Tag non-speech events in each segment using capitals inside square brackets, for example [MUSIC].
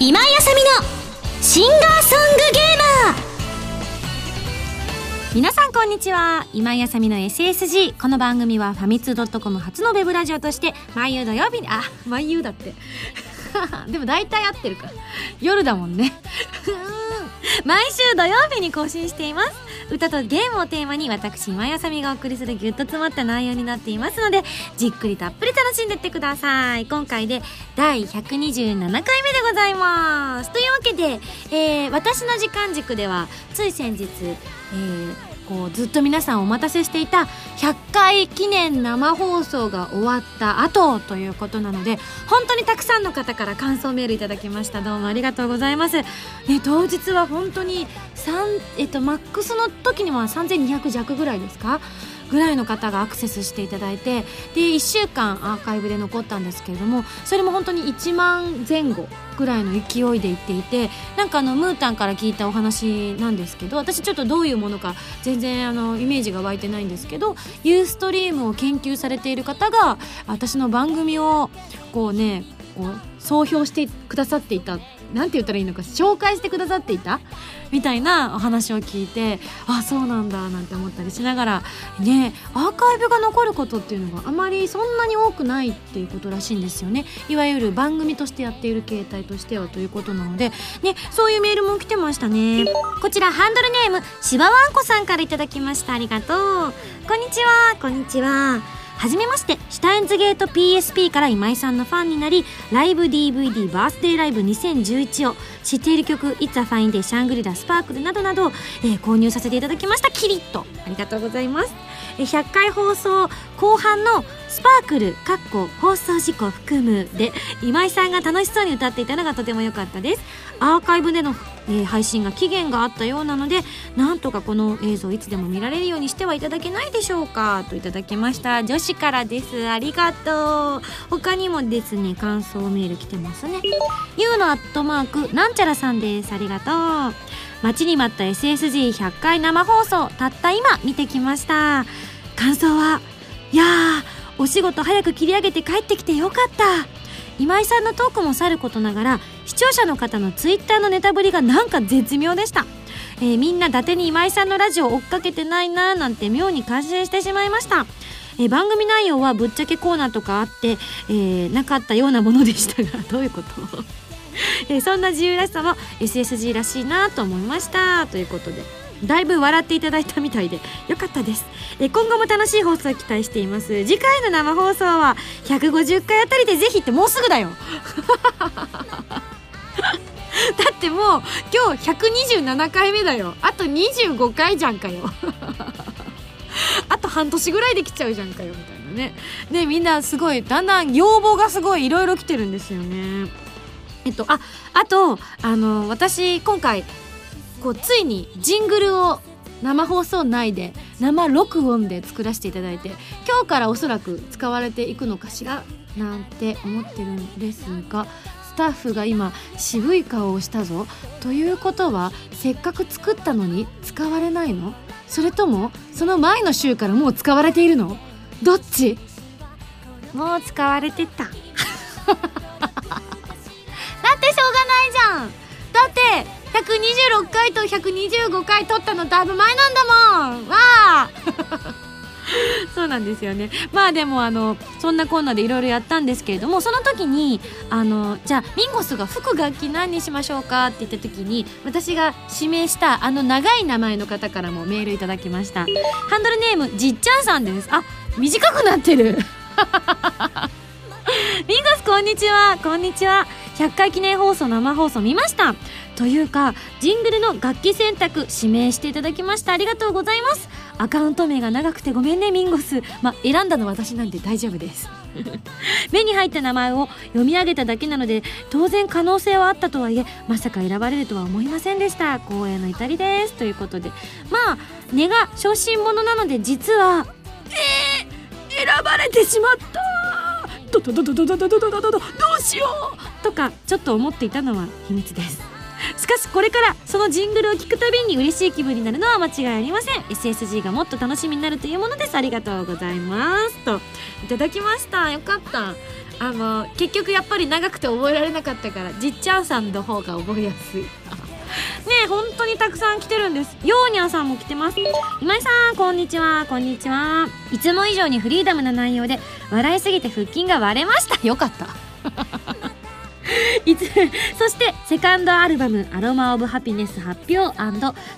今井あさみのシンガーソングゲーマー。皆さんこんにちは。今井あさみの SSG この番組はファミツー .com 初のウェブラジオとして毎夕土曜日にあ毎夕だって。[LAUGHS] でも大体合ってるから。夜だもんね。毎週土曜日に更新しています。歌とゲームをテーマに私今やさみがお送りするギュッと詰まった内容になっていますのでじっくりたっぷり楽しんでってください。今回で第127回目でございます。というわけで、えー、私の時間軸ではつい先日、えーこうずっと皆さんお待たせしていた100回記念生放送が終わった後ということなので本当にたくさんの方から感想メールいただきました。どうもありがとうございます、ね、当日は本当に3、えっと、マックスの時には3200弱ぐらいですか？ぐらいの方がアクセスしていただいてで1週間アーカイブで残ったんですけれどもそれも本当に1万前後ぐらいの勢いでいっていてなんかあのムータンから聞いたお話なんですけど私ちょっとどういうものか全然あのイメージが湧いてないんですけどユーストリームを研究されている方が私の番組をこうねこう総評してくださっていたんて言ったらいいのか紹介してくださっていた？みたいなお話を聞いてあそうなんだなんて思ったりしながらねアーカイブが残ることっていうのがあまりそんなに多くないっていうことらしいんですよね。いわゆる番組としてやっている形態としてはということなのでねそういうメールも来てましたね。こちらハンドルネームしばわんこさんから頂きました。ありがとう。こんにちはこんにちは。はじめましてシュタインズゲート PSP から今井さんのファンになりライブ DVD バースデーライブ2011を知っている曲「It's a Fine Day」「シャングリラ」「スパークル」などなど、えー、購入させていただきました。キリッと。ありがとうございます。100回放送後半の「スパークル」かっこ放送事故含むで今井さんが楽しそうに歌っていたのがとても良かったです。アーカイブでの、えー、配信が期限があったようなのでなんとかこの映像いつでも見られるようにしてはいただけないでしょうか。といただきました。女子からです。ありがとう。他にもですね感想メール来てますね。ゆうのアットマークなんちゃらさんです。ありがとう。待ちに待った SSG100 回生放送。たった今見てきました。感想はいやーお仕事早く切り上げて帰ってきてよかった。今井さんのトークもさることながら視聴者の方のツイッターのネタぶりがなんか絶妙でした。えー、みんな伊達に今井さんのラジオ追っかけてないなーなんて妙に感心してしまいました。えー、番組内容はぶっちゃけコーナーとかあって、えー、なかったようなものでしたが [LAUGHS] どういうこと？[LAUGHS] えー、そんな自由らしさも SSG らしいなと思いましたということで。だいぶ笑っていただいたみたいでよかったです、え今後も楽しい放送を期待しています。次回の生放送は150回あたりでぜひってもうすぐだよ。[LAUGHS] だってもう今日127回目だよ。あと25回じゃんかよ。[LAUGHS] あと半年ぐらいできちゃうじゃんかよみたいなね。ねみんなすごいだんだん要望がすごいいろいろ来てるんですよね。えっとああとあの私今回こうついにジングルを生放送内で生録音で作らせていただいて今日からおそらく使われていくのかしらなんて思ってるんですがスタッフが今渋い顔をしたぞということはせっかく作ったのに使われないの？それともその前の週からもう使われているの？どっち？もう使われてた。[LAUGHS] だってしょうがないじゃん。だって126回と125回撮ったのだいぶ前なんだもん。わあ。[LAUGHS] そうなんですよね。まあでもあのそんなコーナーでいろいろやったんですけれどもその時にあのじゃあミンゴスが吹く楽器何にしましょうかって言った時に私が指名したあの長い名前の方からもメールいただきました。ハンドルネームじっちゃんさんです。あ短くなってる。[LAUGHS] ミンゴスこんにちは。こんにちは。100回記念放送生放送見ました。というかジングルの楽器選択指名していただきました。ありがとうございます。アカウント名が長くてごめんねミンゴス。まあ選んだの私なんで大丈夫です。[LAUGHS] 目に入った名前を読み上げただけなので当然可能性はあったとはいえまさか選ばれるとは思いませんでした。光栄の至りです。ということで。まあ根が小心者なので実はえー、選ばれてしまった。どどどどどどどどどどどうしようとかちょっと思っていたのは秘密ですしかしこれからそのジングルを聞くたびに嬉しい気分になるのは間違いありません。SSG がもっと楽しみになるというものです。ありがとうございます。といただきました。よかった。あの結局やっぱり長くて覚えられなかったからじっちゃんさんの方が覚えやすい。[LAUGHS] ね本当にたくさん来てるんです。ヨーニャさんも来てます。今井さんこんにちは。こんにちは。いつも以上にフリーダムな内容で笑いすぎて腹筋が割れました。よかった。[LAUGHS] そしてセカンドアルバム「アロマ・オブ・ハピネス」発表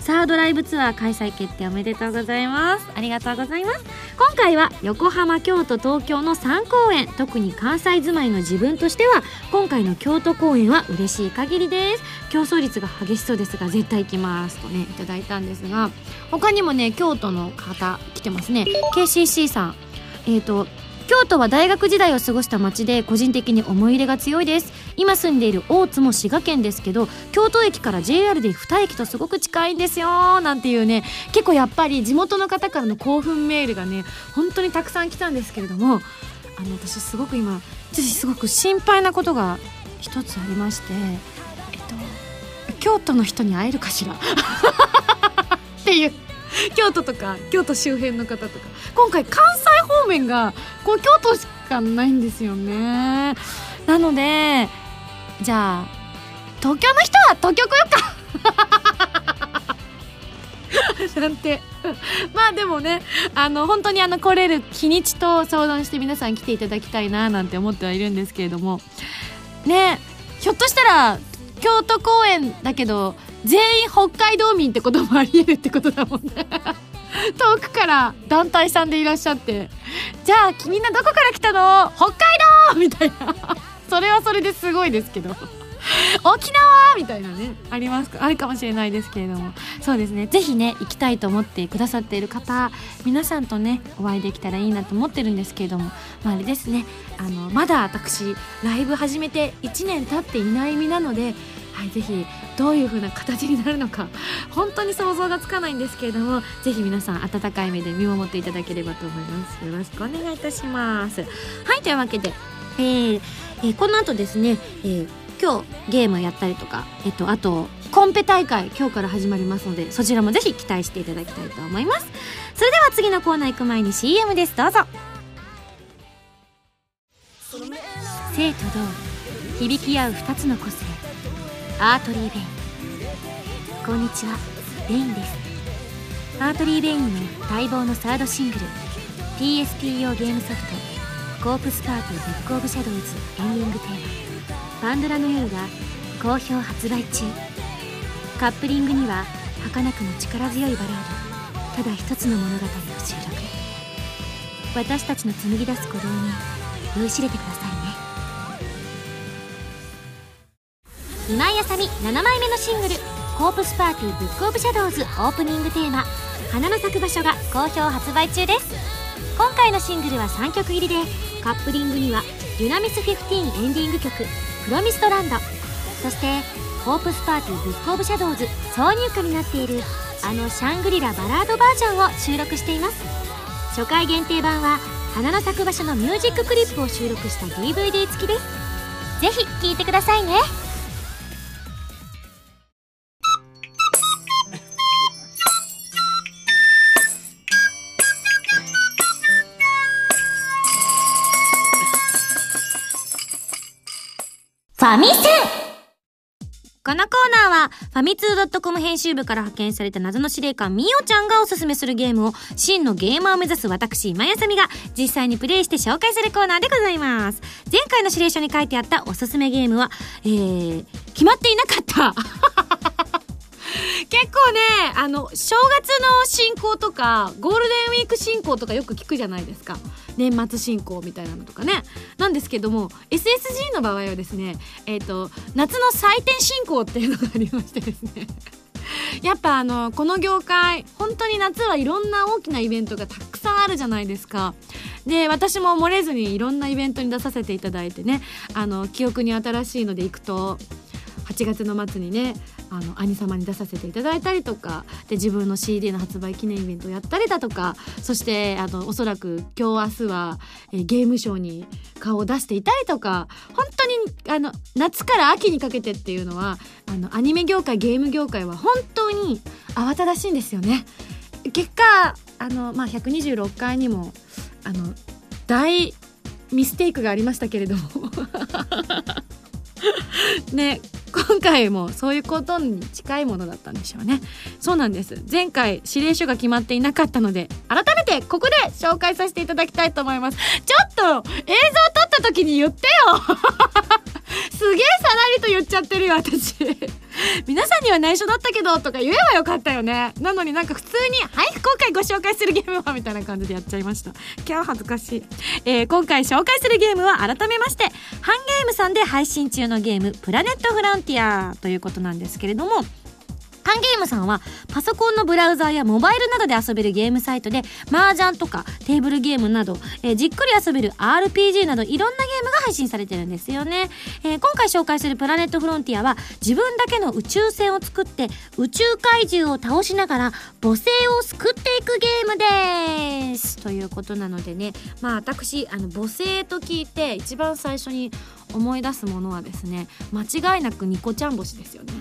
サードライブツアー開催決定おめでとうございます。ありがとうございます。今回は横浜京都東京の3公演。特に関西住まいの自分としては今回の京都公演は嬉しい限りです。競争率が激しそうですが絶対行きます。とねいただいたんですが他にもね京都の方来てますね。KCC さん。えっ、ー、と京都は大学時代を過ごした町で個人的に思い入れが強いです。今住んでいる大津も滋賀県ですけど京都駅から JR で2駅とすごく近いんですよなんていうね結構やっぱり地元の方からの興奮メールがね本当にたくさん来たんですけれどもあの私すごく今すごく心配なことが一つありましてえっと京都の人に会えるかしら？[LAUGHS] っていう。[LAUGHS] 京都とか京都周辺の方とか。今回関西方面がこう京都しかないんですよね。なのでじゃあ東京の人は東京来ようか。[LAUGHS] なんて。[LAUGHS] まあでもねあの本当にあの来れる日にちと相談して皆さん来ていただきたいななんて思ってはいるんですけれども。ねひょっとしたら京都公演だけど全員北海道民ってこともありえるってことだもんね。遠くから団体さんでいらっしゃって。じゃあみんなどこから来たの？北海道みたいな。[LAUGHS] それはそれですごいですけど。沖縄みたいなね。ありますあるかもしれないですけれども。そうですね。是非ね行きたいと思ってくださっている方皆さんとねお会いできたらいいなと思ってるんですけれども、まあ、あれですね。あのまだ私ライブ始めて1年経っていない身なのではい、ぜひどういう風な形になるのか [LAUGHS] 本当に想像がつかないんですけれどもぜひ皆さん温かい目で見守っていただければと思います。よろしくお願いいたします。はいというわけで、えーえー、この後ですね、えー、今日ゲームやったりとか、えっと、あとコンペ大会今日から始まりますのでそちらもぜひ期待していただきたいと思います。それでは次のコーナー行く前に CM です。どうぞ。静と同響き合う2つの個性。 Artery Vein。こんにちは。 Vein です。 Artery Vein の待望のサードシングル PSP 用ゲームソフト「コープスパーティブック・オブ・シャドウズ」エンディングテーマ「パンドラの夜」が好評発売中。カップリングには儚くも力強いバラードただ一つの物語を収録。私たちの紡ぎ出す鼓動に酔いしれてください。今井麻美7枚目のシングル「コープスパーティーブックオブシャドウズ」オープニングテーマ「花の咲く場所」が好評発売中です。今回のシングルは3曲入りでカップリングには「デュナミス15」エンディング曲「 Promised Land」そして「コープスパーティー Book of Shadows」挿入歌になっているあのシャングリラバラードバージョンを収録しています。初回限定版は花の咲く場所のミュージッククリップを収録した DVD 付きです。ぜひ聴いてくださいね。ァミセンこのコーナーは、ファミツー .com 編集部から派遣された謎の司令官みおちゃんがおすすめするゲームを、真のゲーマーを目指す私、今やさみが、実際にプレイして紹介するコーナーでございます。前回の指令書に書いてあったおすすめゲームは、えー、決まっていなかった結構ねあの正月の進行とかゴールデンウィーク進行とかよく聞くじゃないですか年末進行みたいなのとかね。なんですけども SSG の場合はですねえ、ー、と夏の祭典進行っていうのがありましてですね。[LAUGHS] やっぱあのこの業界本当に夏はいろんな大きなイベントがたくさんあるじゃないですか。で私も漏れずにいろんなイベントに出させていただいてねあの記憶に新しいので行くと8月の末にねあの兄様に出させていただいたりとかで自分の CD の発売記念イベントをやったりだとかそしてあのおそらく今日明日は、えー、ゲームショーに顔を出していたりとか本当にあの夏から秋にかけてっていうのはあのアニメ業界ゲーム業界は本当に慌ただしいんですよね。結果あの、まあ、126回にもあの大ミステイクがありましたけれども [LAUGHS] ね今回もそういうことに近いものだったんでしょうね。そうなんです。前回指令書が決まっていなかったので改めてここで紹介させていただきたいと思います。ちょっと映像撮った時に言ってよ。[LAUGHS] すげえさらりと言っちゃってるよ私。皆さんには内緒だったけどとか言えばよかったよね。なのになんか普通に「はい今回ご紹介するゲームは」みたいな感じでやっちゃいました。今日恥ずかしい、えー、今回紹介するゲームは改めましてハンゲームさんで配信中のゲーム「プラネットフロンティア」ということなんですけれどもカンゲームさんはパソコンのブラウザーやモバイルなどで遊べるゲームサイトで麻雀とかテーブルゲームなど、えー、じっくり遊べる RPG などいろんなゲームが配信されてるんですよね、えー、今回紹介するプラネットフロンティアは自分だけの宇宙船を作って宇宙怪獣を倒しながら母星を救っていくゲームです。ということなのでね。まあ私あの母星と聞いて一番最初に思い出すものはですね間違いなくニコちゃん星ですよね。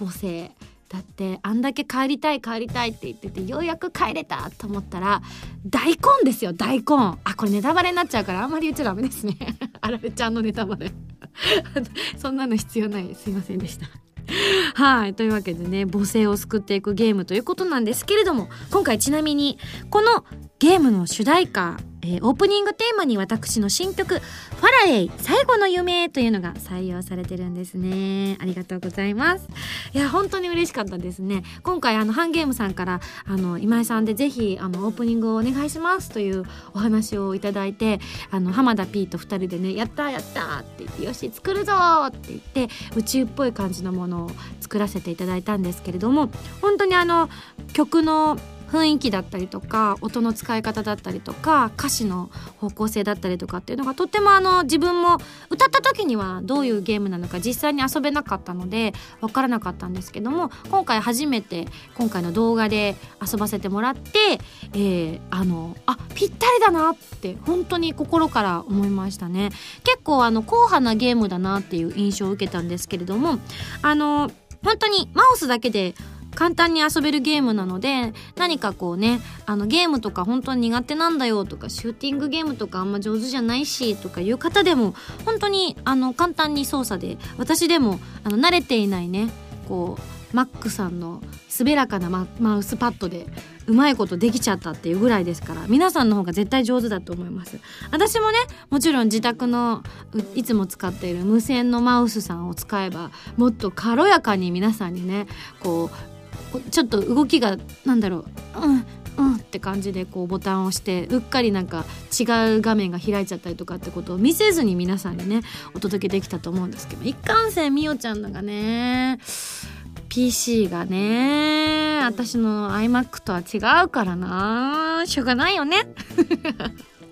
母性だってあんだけ帰りたい帰りたいって言っててようやく帰れたと思ったら大根ですよ大根。あこれネタバレになっちゃうからあんまり言っちゃダメですね。[LAUGHS] あられちゃんのネタバレ。[LAUGHS] そんなの必要ないすいませんでした。[LAUGHS] はいというわけでね母性を救っていくゲームということなんですけれども今回ちなみにこのゲームの主題歌えー、オープニングテーマに私の新曲「ファラエイ最後の夢」というのが採用されてるんですねありがとうございますいや本当に嬉しかったですね今回あのハンゲームさんからあの今井さんでぜひあのオープニングをお願いしますというお話をいただいてあの浜田 P と2人でね「やったやった!」って言って「よし作るぞ!」って言って宇宙っぽい感じのものを作らせていただいたんですけれども本当にあの曲の雰囲気だったりとか音の使い方だったりとか歌詞の方向性だったりとかっていうのがとってもあの自分も歌った時にはどういうゲームなのか実際に遊べなかったので分からなかったんですけども今回初めて今回の動画で遊ばせてもらって、えー、あのあぴったりだなって本当に心から思いましたね。結構あの硬派なゲームだなっていう印象を受けたんですけれどもあの本当にマウスだけで簡単に遊べるゲームなので何かこうねあのゲームとか本当に苦手なんだよとかシューティングゲームとかあんま上手じゃないしとかいう方でも本当にあの簡単に操作で私でもあの慣れていないねこうマックさんの滑らかなママウスパッドでうまいことできちゃったっていうぐらいですから皆さんの方が絶対上手だと思います。私もねもちろん自宅のいつも使っている無線のマウスさんを使えばもっと軽やかに皆さんにねこうちょっと動きがなんだろううんうんって感じでこうボタンを押してうっかりなんか違う画面が開いちゃったりとかってことを見せずに皆さんにねお届けできたと思うんですけど一貫性みおちゃんのがね PC がね私の iMac とは違うからな。しょうがないよね。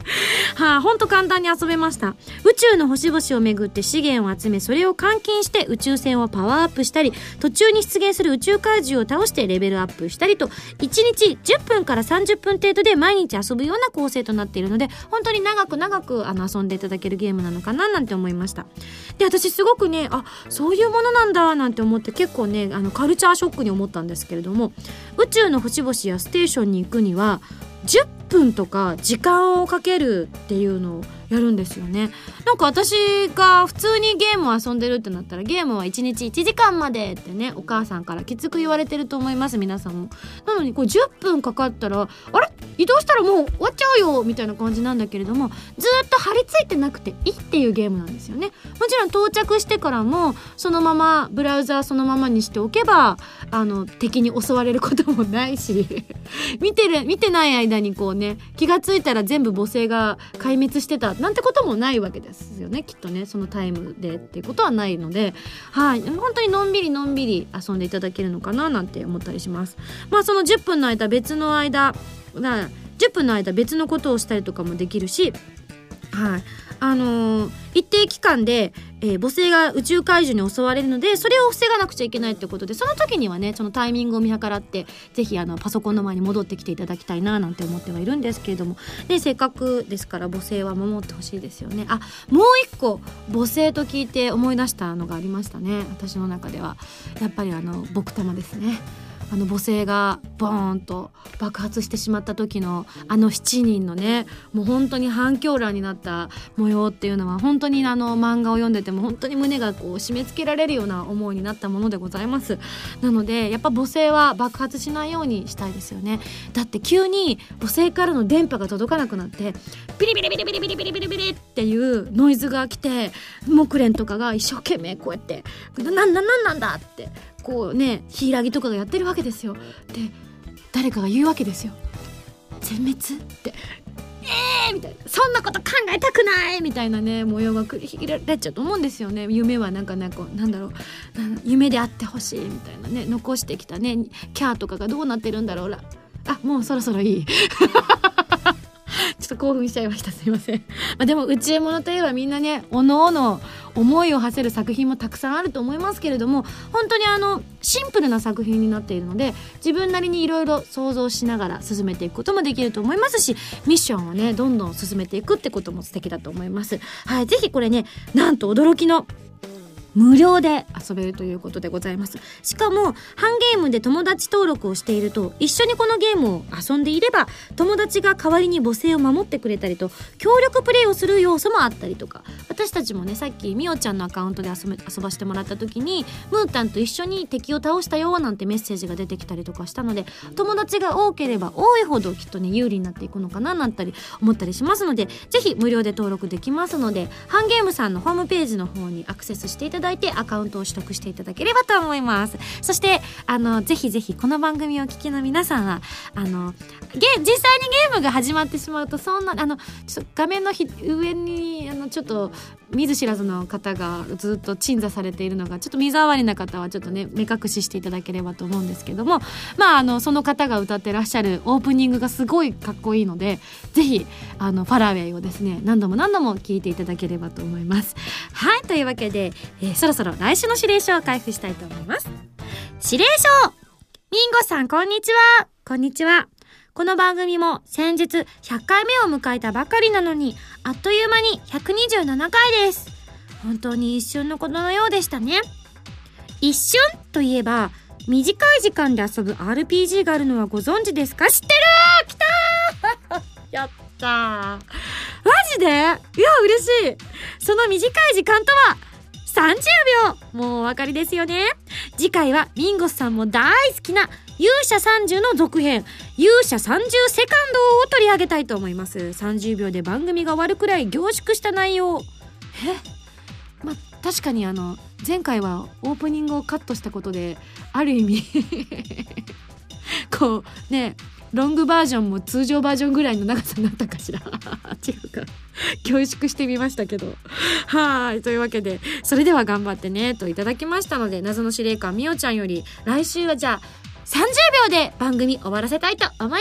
[LAUGHS] はあ、ほんと簡単に遊べました。宇宙の星々をめぐって資源を集め、それを換金して宇宙船をパワーアップしたり、途中に出現する宇宙怪獣を倒してレベルアップしたりと、1日10分から30分程度で毎日遊ぶような構成となっているので、本当に長く長くあの遊んでいただけるゲームなのかななんて思いました。で、私すごくね、あ、そういうものなんだなんて思って結構ね、あのカルチャーショックに思ったんですけれども、宇宙の星々やステーションに行くには、10分とか時間をかけるっていうのをやるんですよね。なんか私が普通にゲームを遊んでるってなったらゲームは1日1時間までってねお母さんからきつく言われてると思います皆さんも。なのにこう10分かかったらあれ？移動したらもう終わっちゃうよみたいな感じなんだけれどもずっと張り付いてなくていいっていうゲームなんですよね。もちろん到着してからもそのままブラウザーそのままにしておけばあの敵に襲われることもないし [LAUGHS] 見てる見てない間にこうね気が付いたら全部母性が壊滅してたなんてこともないわけですよねきっとねそのタイムでっていうことはないので。はい。本当にのんびりのんびり遊んでいただけるのかななんて思ったりします。まあその10分の間別の間10分の間別のことをしたりとかもできるしはい。あのー一定期間で、えー母星が宇宙怪獣に襲われるのでそれを防がなくちゃいけないってことでその時にはねそのタイミングを見計らってぜひあのパソコンの前に戻ってきていただきたいななんて思ってはいるんですけれども。でせっかくですから母星は守ってほしいですよね。あもう一個母星と聞いて思い出したのがありましたね。私の中では。やっぱりあの僕玉ですね。あの母星がボーンと爆発してしまった時のあの7人のねもう本当に反響欄になった模様っていうのは本当にあの漫画を読んでても本当に胸がこう締め付けられるような思いになったものでございますなのでやっぱ母星は爆発しないようにしたいですよねだって急に母星からの電波が届かなくなってビリビリビリビリビリビリビリビリっていうノイズが来て木蓮とかが一生懸命こうやって「ななんだなんなんだ!」ってこうね柊とかがやってるわけですよ。で誰かが言うわけですよ。全滅って。えーみたいな。そんなこと考えたくないみたいなね模様が繰り広げられちゃうと思うんですよね。夢はなんかねこうなんだろう。夢であってほしいみたいなね残してきたねキャーとかがどうなってるんだろうら。あもうそろそろいい。[LAUGHS] ちょっと興奮しちゃいました。すいません、まあ、でも宇宙物といえばみんなねおのおの思いを馳せる作品もたくさんあると思いますけれども本当にあのシンプルな作品になっているので自分なりにいろいろ想像しながら進めていくこともできると思いますしミッションをねどんどん進めていくってことも素敵だと思います。はいぜひこれねなんと驚きの無料で遊べるということでございます。しかもハンゲームで友達登録をしていると一緒にこのゲームを遊んでいれば友達が代わりに母性を守ってくれたりと協力プレイをする要素もあったりとか。私たちもねさっきみおちゃんのアカウントで遊遊ばしてもらった時にムータンと一緒に敵を倒したよなんてメッセージが出てきたりとかしたので友達が多ければ多いほどきっとね有利になっていくのかななんたり思ったりしますのでぜひ無料で登録できますのでハンゲームさんのホームページの方にアクセスしていただいてアカウントを取得していただければと思いますそしてあのぜひぜひこの番組をお聞きの皆さんはあのゲ実際にゲームが始まってしまうとそんなあのちょっと画面のひ上にあのちょっと見ず知らずの方がずっと鎮座されているのがちょっと水回りな方はちょっとね目隠ししていただければと思うんですけどもまああのその方が歌ってらっしゃるオープニングがすごいかっこいいのでぜひあのファラウェイをですね何度も何度も聞いていただければと思います。はいというわけで、ーそろそろ来週の指令書を開封したいと思います。指令書ミンゴさんこんにちはこんにちは。この番組も先日100回目を迎えたばかりなのにあっという間に127回です。本当に一瞬のことのようでしたね。一瞬といえば短い時間で遊ぶ RPG があるのはご存知ですか？知ってる来たー [LAUGHS] やったーマジで？いや嬉しいその短い時間とは30秒もうお分かりですよね。次回はミンゴスさんも大好きな勇者30の続編。勇者30セカンドを取り上げたいと思います。30秒で番組が終わるくらい凝縮した内容。え？ま確かにあの前回はオープニングをカットしたことである意味 [LAUGHS] こうねロングバージョンも通常バージョンぐらいの長さになったかしら？[LAUGHS] 違うか。凝縮してみましたけど。はい。というわけでそれでは頑張ってねといただきましたので謎の司令官みおちゃんより来週はじゃあ30秒で番組終わらせたいと思い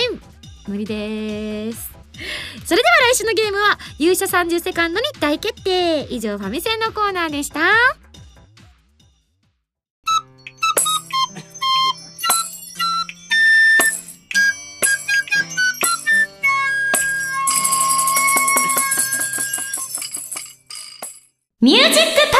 無理です。それでは来週のゲームは勇者30セカンドに大決定。以上ファミセンのコーナーでした。ミュージックパ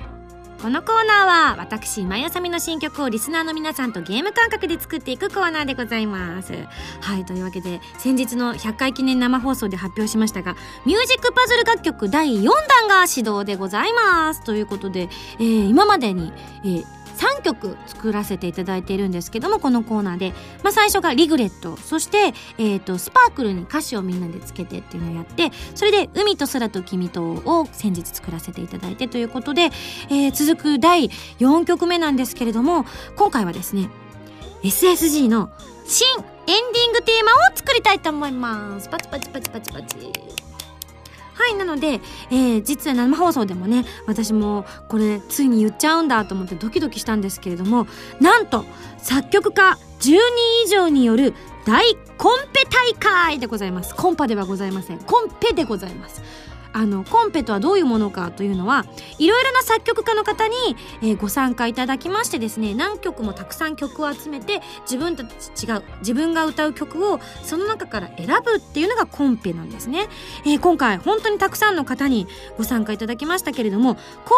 ズル。このコーナーは私今やさみの新曲をリスナーの皆さんとゲーム感覚で作っていくコーナーでございます。はいというわけで先日の100回記念生放送で発表しましたがミュージックパズル楽曲第4弾が始動でございます。ということで、えー今までに、えー3曲作らせていただいているんですけどもこのコーナーで、まあ、最初が「リグレット」そして、えーと「スパークル」に歌詞をみんなでつけてっていうのをやってそれで「海と空と君と」を先日作らせていただいてということで、えー続く第4曲目なんですけれども今回はですね SSG の新エンディングテーマを作りたいと思います。パチパチパチパチパチ。はいなので、えー実は生放送でもね私もこれついに言っちゃうんだと思ってドキドキしたんですけれどもなんと作曲家10人以上による大コンペ大会でございます。コンパではございません。コンペでございます。あのコンペとはどういうものかというのはいろいろな作曲家の方に、えー、ご参加いただきましてですね何曲もたくさん曲を集めて自分たち違う自分が歌う曲をその中から選ぶっていうのがコンペなんですね、えー、今回本当にたくさんの方にご参加いただきましたけれども公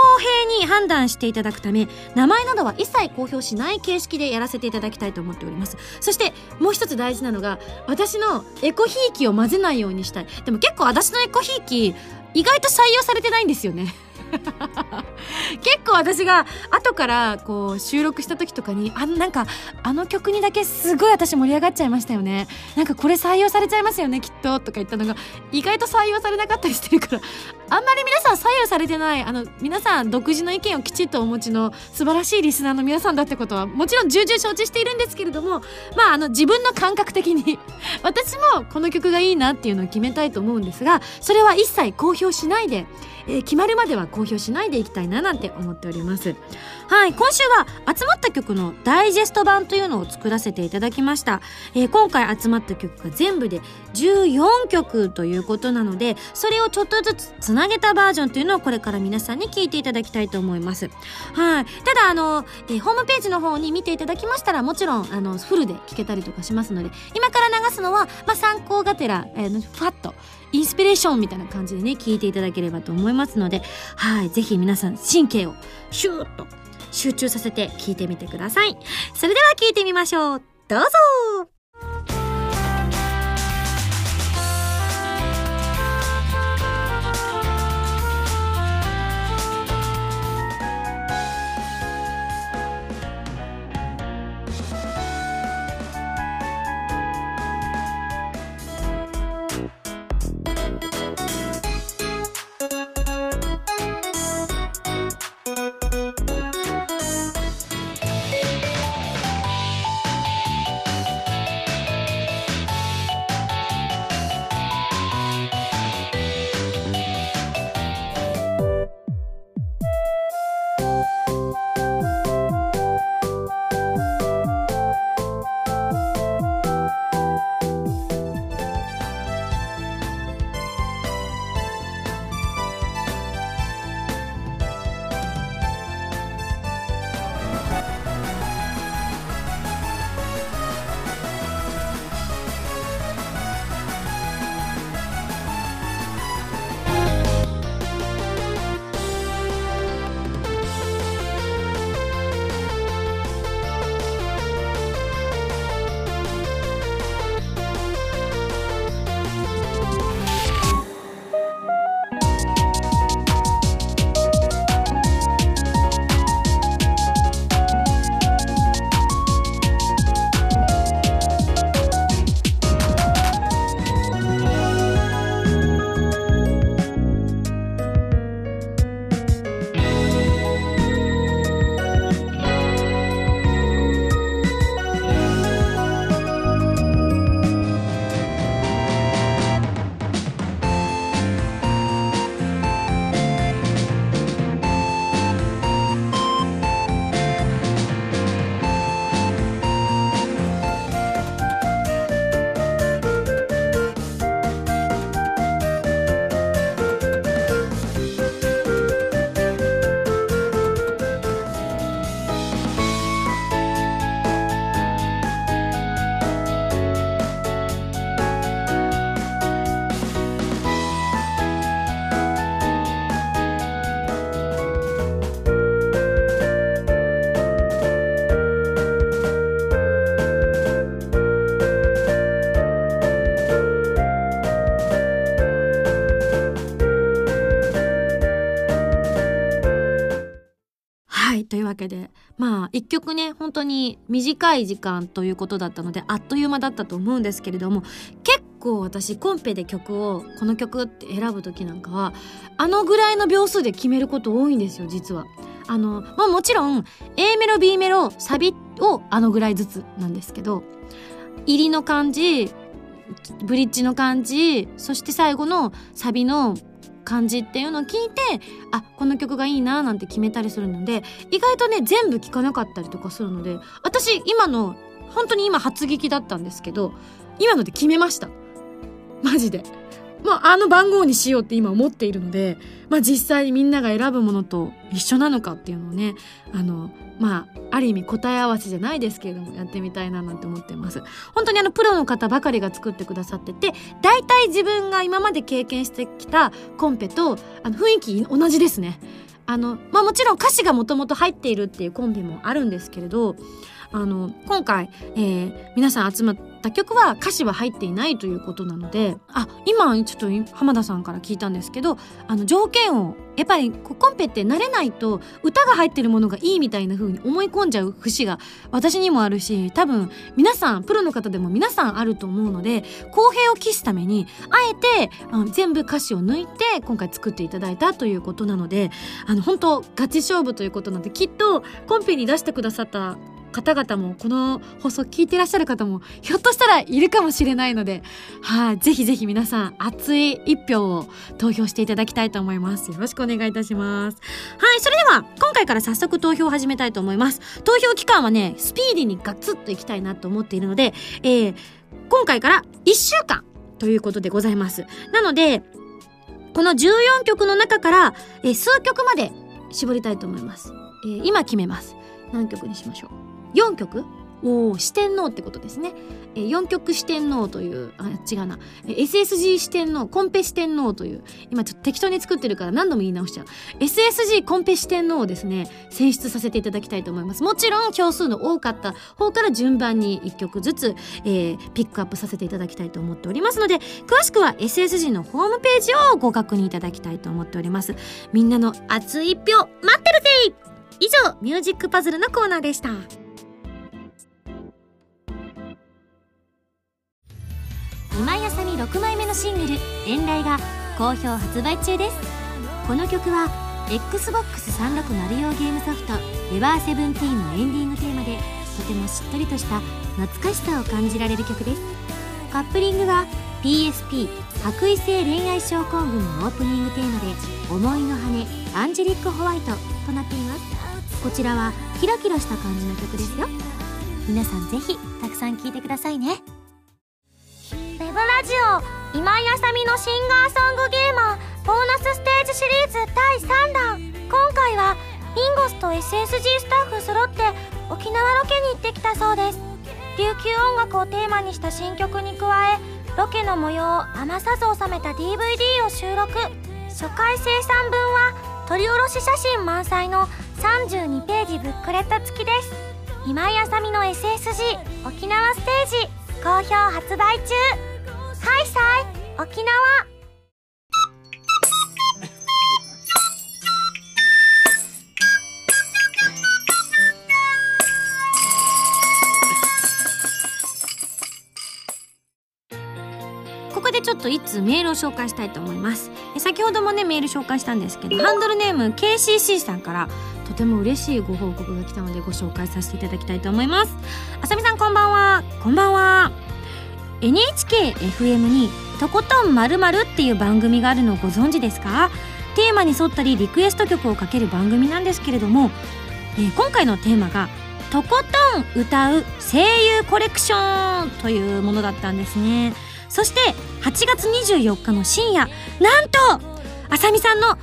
平に判断していただくため名前などは一切公表しない形式でやらせていただきたいと思っております。そしてもう一つ大事なのが私のエコひいきを混ぜないようにしたい。でも結構私のエコひいき意外と採用されてないんですよね。[LAUGHS] 結構私が後からこう収録した時とかにあなんかあの曲にだけすごい私盛り上がっちゃいましたよね。なんかこれ採用されちゃいますよねきっととか言ったのが意外と採用されなかったりしてるから。あんまり皆さん左右されてないあの皆さん独自の意見をきちっとお持ちの素晴らしいリスナーの皆さんだってことはもちろん重々承知しているんですけれどもまああの自分の感覚的に [LAUGHS] 私もこの曲がいいなっていうのを決めたいと思うんですがそれは一切公表しないでえー、決まるまでは公表しないでいきたいななんて思っております。はい今週は集まった曲のダイジェスト版というのを作らせていただきました、えー、今回集まった曲が全部で14曲ということなのでそれをちょっとずつつなげたバージョンというのをこれから皆さんに聞いていただきたいと思います。はいただあの、えー、ホームページの方に見ていただきましたらもちろんあのフルで聴けたりとかしますので今から流すのは、まあ、参考がてら、えー、ファッとインスピレーションみたいな感じでね、聞いていただければと思いますので、はい、ぜひ皆さん神経をシューッと集中させて聞いてみてください。それでは聞いてみましょう。どうぞ一曲ね本当に短い時間ということだったのであっという間だったと思うんですけれども結構私コンペで曲をこの曲って選ぶ時なんかはあのぐらいの秒数で決めること多いんですよ実は。あのまあもちろん A メロ B メロサビをあのぐらいずつなんですけど入りの感じブリッジの感じそして最後のサビの感じっていうのを聞いてあこの曲がいいななんて決めたりするので意外とね全部聴かなかったりとかするので私今の本当に今初聞きだったんですけど今ので決めました。マジで。まあ、あの番号にしようって今思っているので、まあ実際にみんなが選ぶものと一緒なのかっていうのをね、あの、まあ、ある意味答え合わせじゃないですけれども、やってみたいななんて思ってます。本当にあの、プロの方ばかりが作ってくださってて、大体自分が今まで経験してきたコンペと、あの、雰囲気同じですね。あの、まあもちろん歌詞がもともと入っているっていうコンビもあるんですけれど、あの、今回、えー、皆さん集まってた曲は歌詞は入っていないということなので、あ、今ちょっと浜田さんから聞いたんですけど、あの、条件を、やっぱりコンペって慣れないと歌が入ってるものがいいみたいな風に思い込んじゃう節が私にもあるし、多分皆さん、プロの方でも皆さんあると思うので、公平を期すために、あえて、あの全部歌詞を抜いて今回作っていただいたということなので、あの、本当ガチ勝負ということなので、きっとコンペに出してくださった方々もこの放送聞いてらっしゃる方もひょっとしたらいるかもしれないので、はい、ぜひぜひ皆さん熱い一票を投票していただきたいと思います。よろしくお願いいたします。はい、それでは今回から早速投票を始めたいと思います。投票期間はね、スピーディーにガツッといきたいなと思っているので、えー、今回から1週間ということでございます。なので、この14曲の中から、えー、数曲まで絞りたいと思います。えー、今決めます。何曲にしましょう？4曲？お四天王ってことですね。えー、4曲四天王という、あ、違うな。SSG 四天王、コンペ四天王という、今ちょっと適当に作ってるから何度も言い直しちゃう。SSG コンペ四天王をですね、選出させていただきたいと思います。もちろん票数の多かった方から順番に1曲ずつ、えー、ピックアップさせていただきたいと思っておりますので、詳しくは SSG のホームページをご確認いただきたいと思っております。みんなの熱い一票待ってるぜ以上、ミュージックパズルのコーナーでした。今井あさみ6枚目のシングル「遠雷」が好評発売中です。この曲は XBOX360 用ゲームソフト「エバーセブンティーンのエンディングテーマでとてもしっとりとした懐かしさを感じられる曲です。カップリングは PSP 白衣性恋愛症候群のオープニングテーマで「思いの羽アンジェリック・ホワイト」となっています。こちらはキラキラした感じの曲ですよ。皆さんぜひたくさん聴いてくださいね。ラジオ今井あさみのシンガーソングゲーマーボーナスステージシリーズ第3弾。今回はインゴスと SSG スタッフ揃って沖縄ロケに行ってきたそうです。琉球音楽をテーマにした新曲に加えロケの模様を余さず収めた DVD を収録。初回生産分は撮り下ろし写真満載の32ページブックレット付きです。今井あさみの SSG 沖縄ステージ好評発売中。ハイサイ沖縄。ここでちょっと一通メールを紹介したいと思います。先ほどもねメール紹介したんですけどハンドルネーム KCC さんからとても嬉しいご報告が来たのでご紹介させていただきたいと思います。あさみさんこんばんは。こんばんは。NHKFM にとことんまるっていう番組があるのをご存知ですか？テーマに沿ったりリクエスト曲をかける番組なんですけれども、えー、今回のテーマがとことん歌う声優コレクションというものだったんですね。そして8月24日の深夜なんとあさみさんのカ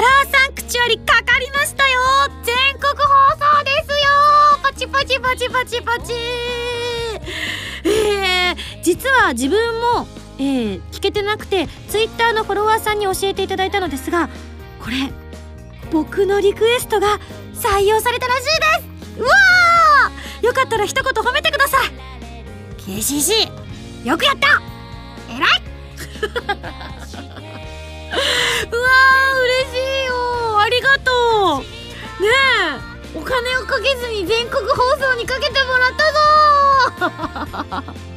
ラーサンクチュアリかかりましたよ！全国放送ですよ！パチパチパチパチパチ、実は自分も、えー、聞けてなくてツイッターのフォロワーさんに教えていただいたのですがこれ僕のリクエストが採用されたらしいです。うわー！よかったら一言褒めてください。KCC よくやった。偉い。[LAUGHS] うわー嬉しいよ。ありがとう。ねえお金をかけずに全国放送にかけてもらったぞ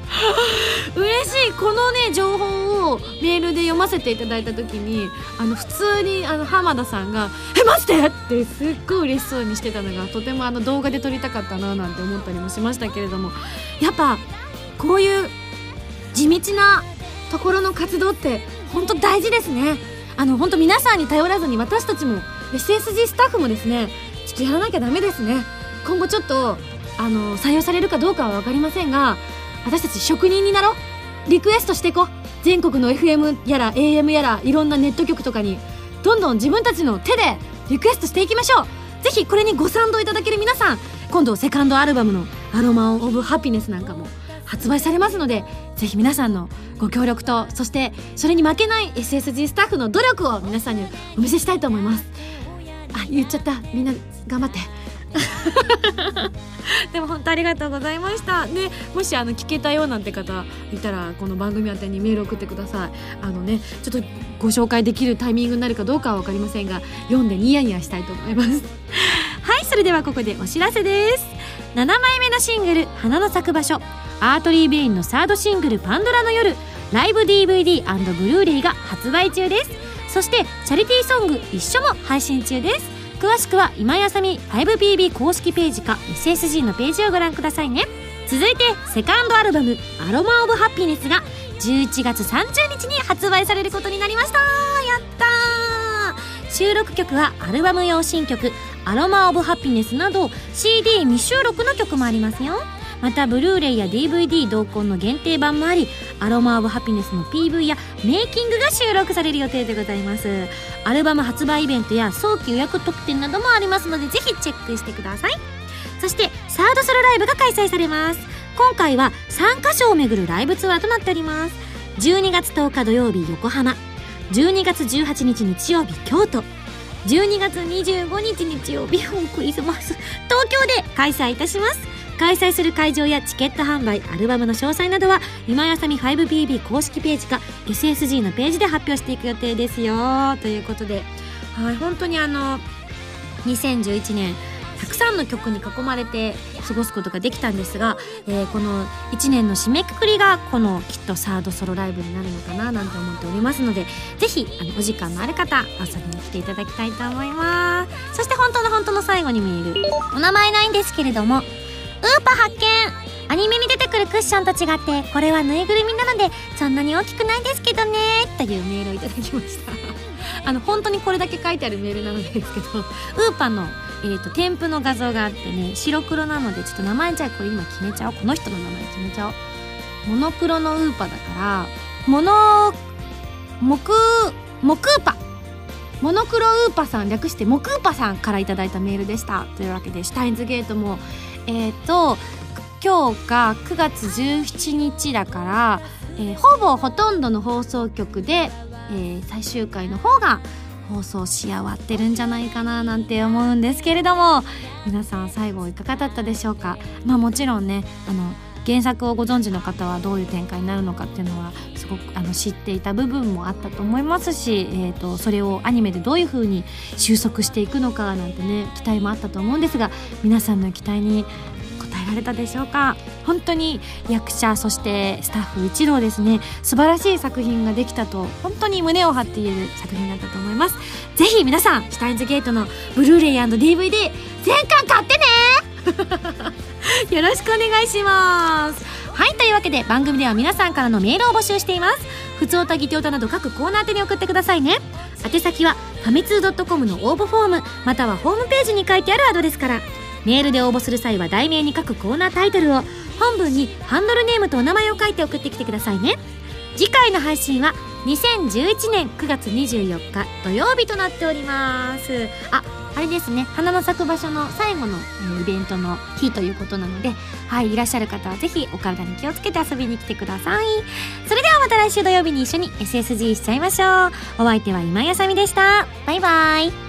嬉しいこのね情報をメールで読ませていただいた時にあの普通にあの浜田さんが「えマジで!」ってすっごい嬉しそうにしてたのがとてもあの動画で撮りたかったななんて思ったりもしましたけれどもやっぱこういう地道なところの活動って本当大事ですねあの本当皆さんに頼らずに私たちも SSG スタッフもですねちょっとやらなきゃダメですね今後ちょっとあの採用されるかどうかは分かりませんが私たち職人になろう。リクエストしていこう。全国の FM やら AM やらいろんなネット局とかに。どんどん自分たちの手でリクエストしていきましょう。ぜひこれにご賛同いただける皆さん今度セカンドアルバムの「アロマ・オブ・ハピネス」なんかも発売されますのでぜひ皆さんのご協力とそしてそれに負けない SSG スタッフの努力を皆さんにお見せしたいと思います。あ言っちゃった。みんな頑張って。[LAUGHS] でも本当ありがとうございました。ねもしあの聞けたよなんて方いたらこの番組宛てにメール送ってください。あのねちょっとご紹介できるタイミングになるかどうかは分かりませんが読んでニヤニヤしたいと思います。[LAUGHS] はいそれではここでお知らせです。7枚目のシングル「花の咲く場所」アートリー・ベインのサードシングル「パンドラの夜」ライブ DVD& ブルーレイが発売中です。そしてチャリティーソング「一緒」も配信中です。詳しくは今やさみ 5PB 公式ページか SSG のページをご覧くださいね。続いてセカンドアルバム「アロマ・オブ・ハッピネス」が11月30日に発売されることになりました。やった収録曲はアルバム用新曲「アロマ・オブ・ハッピネス」など CD 未収録の曲もありますよ。またブルーレイや DVD 同梱の限定版もありアロマ・オブ・ハピネスの PV やメイキングが収録される予定でございます。アルバム発売イベントや早期予約特典などもありますのでぜひチェックしてください。そしてサードソロライブが開催されます。今回は3カ所を巡るライブツアーとなっております。12月10日土曜日横浜。12月18日日曜日京都。12月25日日曜日クリスマス。東京で開催いたします。開催する会場やチケット販売アルバムの詳細などは今やさみ 5PB 公式ページか SSG のページで発表していく予定ですよということで、はい、本当にあの2011年たくさんの曲に囲まれて過ごすことができたんですが、えー、この1年の締めくくりがこのきっとサードソロライブになるのかななんて思っておりますのでぜひあのお時間のある方遊びに来ていただきたいと思います。そして本当の本当の最後に見えるお名前ないんですけれどもーパ発見アニメに出てくるクッションと違ってこれはぬいぐるみなのでそんなに大きくないですけどね。というメールをいただきました。[LAUGHS] あの本当にこれだけ書いてあるメールなのですけどウーパのえーと、添付の画像があってね白黒なのでちょっと名前じゃあこれ今決めちゃおう。この人の名前決めちゃおう。モノクロのウーパだからモノモクモクーパ。モノクロウーパさん略してモクーパさんから頂いたメールでした。というわけでシュタインズゲートもえっ、ー、と今日が9月17日だから、えー、ほぼほとんどの放送局で、えー、最終回の方が放送し終わってるんじゃないかななんて思うんですけれども皆さん最後いかがだったでしょうか？まあもちろんねあの原作をご存知の方はどういう展開になるのかっていうのはごくあの知っていた部分もあったと思いますし、えーと、それをアニメでどういう風に収束していくのかなんてね期待もあったと思うんですが皆さんの期待に応えられたでしょうか？本当に役者そしてスタッフ一同ですね素晴らしい作品ができたと本当に胸を張って言える作品だったと思います。ぜひ皆さんシュタインズゲートのブルーレイ &DVD 全巻買ってね！[LAUGHS] よろしくお願いします。はいというわけで番組では皆さんからのメールを募集しています。ふつおたぎておたなど各コーナー宛に送ってくださいね。宛先はファミツー .com の応募フォームまたはホームページに書いてあるアドレスから。メールで応募する際は題名に書くコーナータイトルを本文にハンドルネームとお名前を書いて送ってきてくださいね。次回の配信は2011年9月24日土曜日となっております。ああれですね花の咲く場所の最後のイベントの日ということなのではいいらっしゃる方は是非お体に気をつけて遊びに来てください。それではまた来週土曜日に一緒に SSG しちゃいましょう。お相手は今井あさみでした。バイバイ。